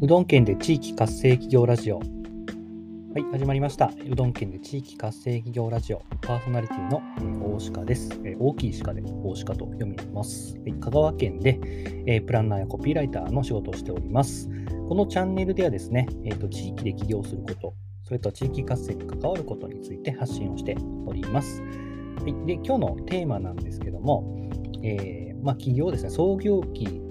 うどん県で地域活性企業ラジオ。はい、始まりました。うどん県で地域活性企業ラジオ。パーソナリティの、え、大鹿です、え、大きい鹿で大鹿と読みます。はい、香川県で、え、プランナーやコピーライターの仕事をしております。このチャンネルではですね、えーと、地域で起業すること、それと地域活性に関わることについて発信をしております。はい、で今日のテーマなんですけども、えーまあ、企業ですね、創業期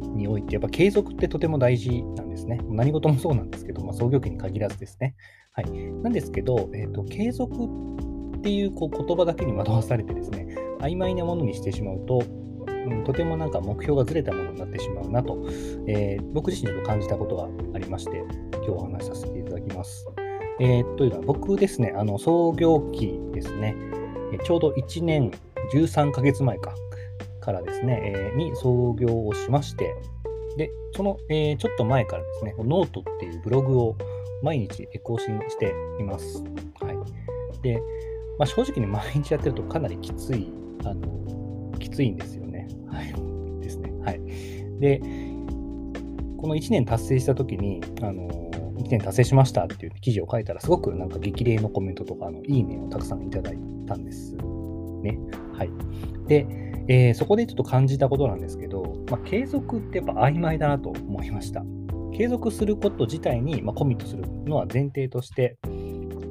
において、やっぱ継続ってとても大事なんですね。何事もそうなんですけど、まあ、創業期に限らずですね。はい、なんですけど、えーと、継続っていうこう言葉だけに惑わされてですね、曖昧なものにしてしまうと、うん、とてもなんか目標がずれたものになってしまうなと、えー、僕自身ちょっと感じたことがありまして、今日お話しさせていただきます。えー、というのは、僕ですね、あの創業期ですね、ちょうど1年13ヶ月前か、からですね、えー、に創業をしまして、で、その、えー、ちょっと前からですね、ノートっていうブログを毎日更新しています。はい。で、まあ、正直に毎日やってるとかなりきつい、あの、きついんですよね。はい。ですね。はい。で、この1年達成したときに、あの、1年達成しましたっていう記事を書いたら、すごくなんか激励のコメントとか、あのいいねをたくさんいただいたんですね。はい。で、えー、そこでちょっと感じたことなんですけど、まあ、継続ってやっぱ曖昧だなと思いました。継続すること自体に、ま、コミットするのは前提として、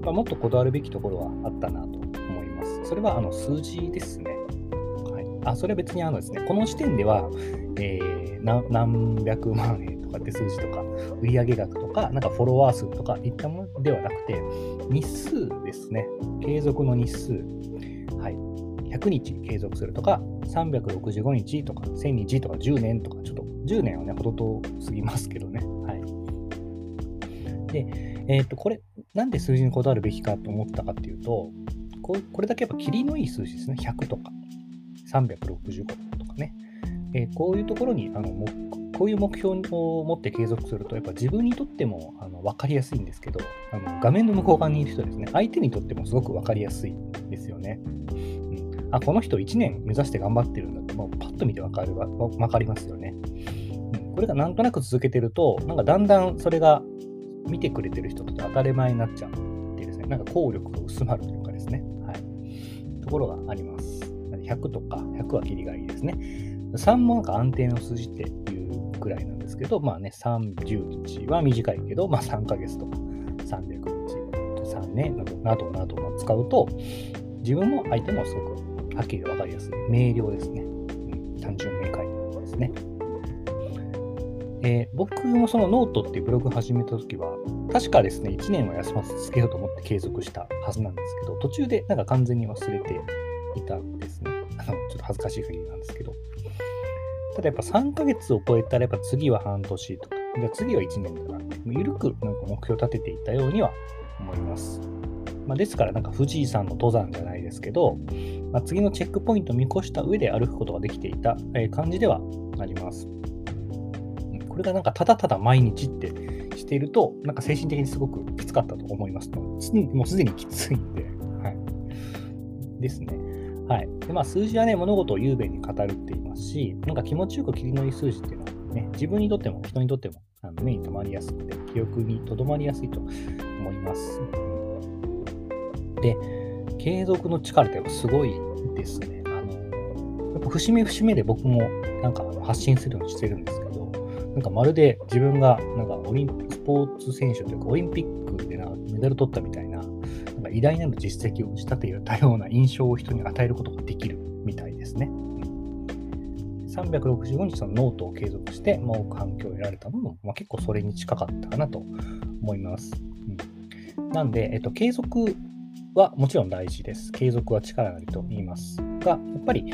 まあ、もっとこだわるべきところはあったなと思います。それはあの数字ですね。はい、あそれは別にあのですね、この時点では、えー、何百万円とかって数字とか、売上額とか、なんかフォロワー数とかいったものではなくて、日数ですね。継続の日数。はい。100日継続するとか、365日とか、1000日とか、10年とか、ちょっと10年はね、ほど遠すぎますけどね。はい。で、えっ、ー、と、これ、なんで数字にこだわるべきかと思ったかっていうと、ここれだけやっぱ切りのいい数字ですね。100とか、365とかね。えー、こういうところにあのこういう目標を持って継続すると、やっぱ自分にとってもあの分かりやすいんですけど、あの画面の向こう側にいる人ですね、相手にとってもすごく分かりやすいですよね。あ、この人1年目指して頑張ってるんだって、もうパッと見てわかるわかりますよね、これがなんとなく続けてると、なんかだんだんそれが見てくれてる人と当たり前になっちゃうっていうですね、なんか効力が薄まるというかですね、はい。ところがあります。100とか、100は切りがいいですね。3もなんか安定の数字っていうくらいなんですけど、まあね、30日は短いけど、まあ3ヶ月とか300日、3年などなどなど使うと、自分も相手もすごくはっきり分かりやすい。明瞭ですね。単純明快ですね。えー、僕もそのノートっていうブログ始めたときは、確かですね、1年は休ませつけようと思って継続したはずなんですけど、途中でなんか完全に忘れていたんですね。あのちょっと恥ずかしい限りなんですけど。ただやっぱ3ヶ月を超えたら、やっぱ次は半年とか、じゃあ次は1年だなって、緩くなんか目標を立てていたようには思います。まあ、ですから、なんか富士山の登山じゃないですけど、まあ、次のチェックポイントを見越した上で歩くことができていた、え感じではあります。これがなんかただただ毎日ってしていると、なんか精神的にすごくきつかったと思いますもうすでにきついんで、はい。ですね。はい。で、まあ数字はね、物事を雄弁に語るって言いますし、なんか気持ちよく切りのいい数字っていうのはね、自分にとっても人にとってもあの目に留まりやすくて、記憶に留まりやすいと思います。で、継続の力ってすごいですね。あの、やっぱ節目節目で僕もなんか発信するようにしてるんですけど、なんかまるで自分がなんかオリンスポーツ選手というかオリンピックでなメダル取ったみたいな、なんか偉大なる実績を仕立てたような印象を人に与えることができるみたいですね。365日のノートを継続して、まあ、多く反響を得られたのも、まあ、結構それに近かったかなと思います。うん、なんで、えっと、継続はもちろん大事です。継続は力なりと言いますが、やっぱり、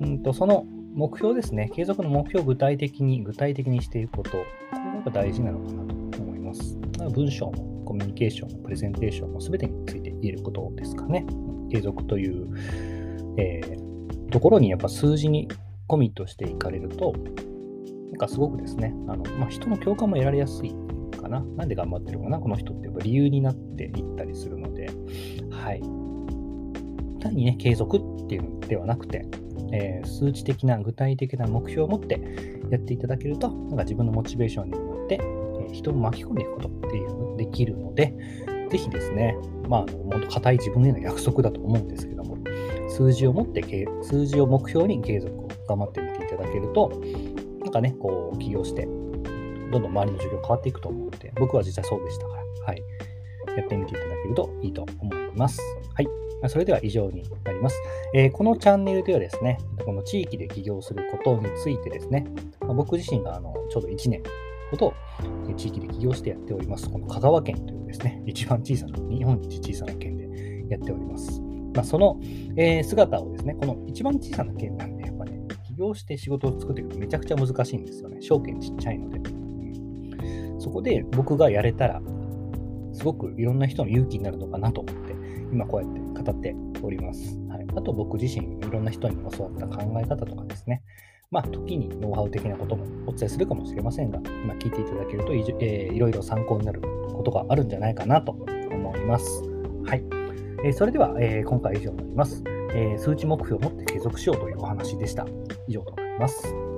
うんとその目標ですね、継続の目標を具体的に、具体的にしていくこと、これが大事なのかなと思います。文章もコミュニケーションもプレゼンテーションも全てについて言えることですかね。継続という、えー、ところにやっぱ数字にコミットしていかれると、なんかすごくですね、あのまあ、人の共感も得られやすいかな。なんで頑張ってるかな、この人ってやっぱ理由になっていったりするのはい。単にね、継続っていうのではなくて、えー、数値的な具体的な目標を持ってやっていただけると、なんか自分のモチベーションになってえ人を巻き込んでいくことっていうのができるので、ぜひですね、まあ、本当固い自分への約束だと思うんですけども、数字を持って、数字を目標に継続を頑張ってみていただけると、なんかね、こう、起業して、どんどん周りの授業変わっていくと思うので、僕は実際そうでしたから、はい。やってみていただけるといいと思います。はい。それでは以上になります。えー、このチャンネルではですね、この地域で起業することについてですね、ま僕自身があのちょうど1年ほど地域で起業してやっております、この香川県というですね、一番小さな、日本一小さな県でやっております。まあ、その、え、姿をですね、この一番小さな県なんで、やっぱね、起業して仕事を作っていくとめちゃくちゃ難しいんですよね。証券ちっちゃいので。そこで僕がやれたら、すごくいろんな人の勇気になるのかなと思って、今こうやって語っております。はい、あと僕自身、いろんな人に教わった考え方とかですね、まあ、時にノウハウ的なこともお伝えするかもしれませんが、今聞いていただけるとい,、えー、いろいろ参考になることがあるんじゃないかなと思います。はい。えー、それでは、えー、今回以上になります、えー。数値目標を持って継続しようというお話でした。以上となります。